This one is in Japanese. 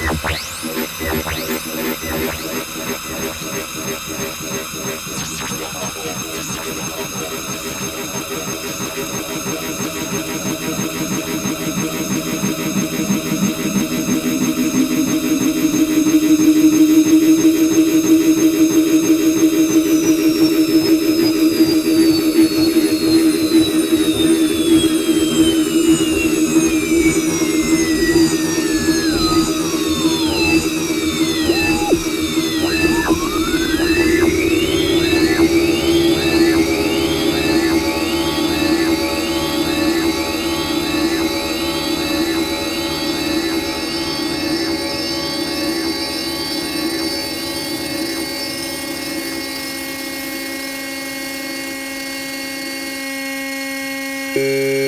Thank you. Música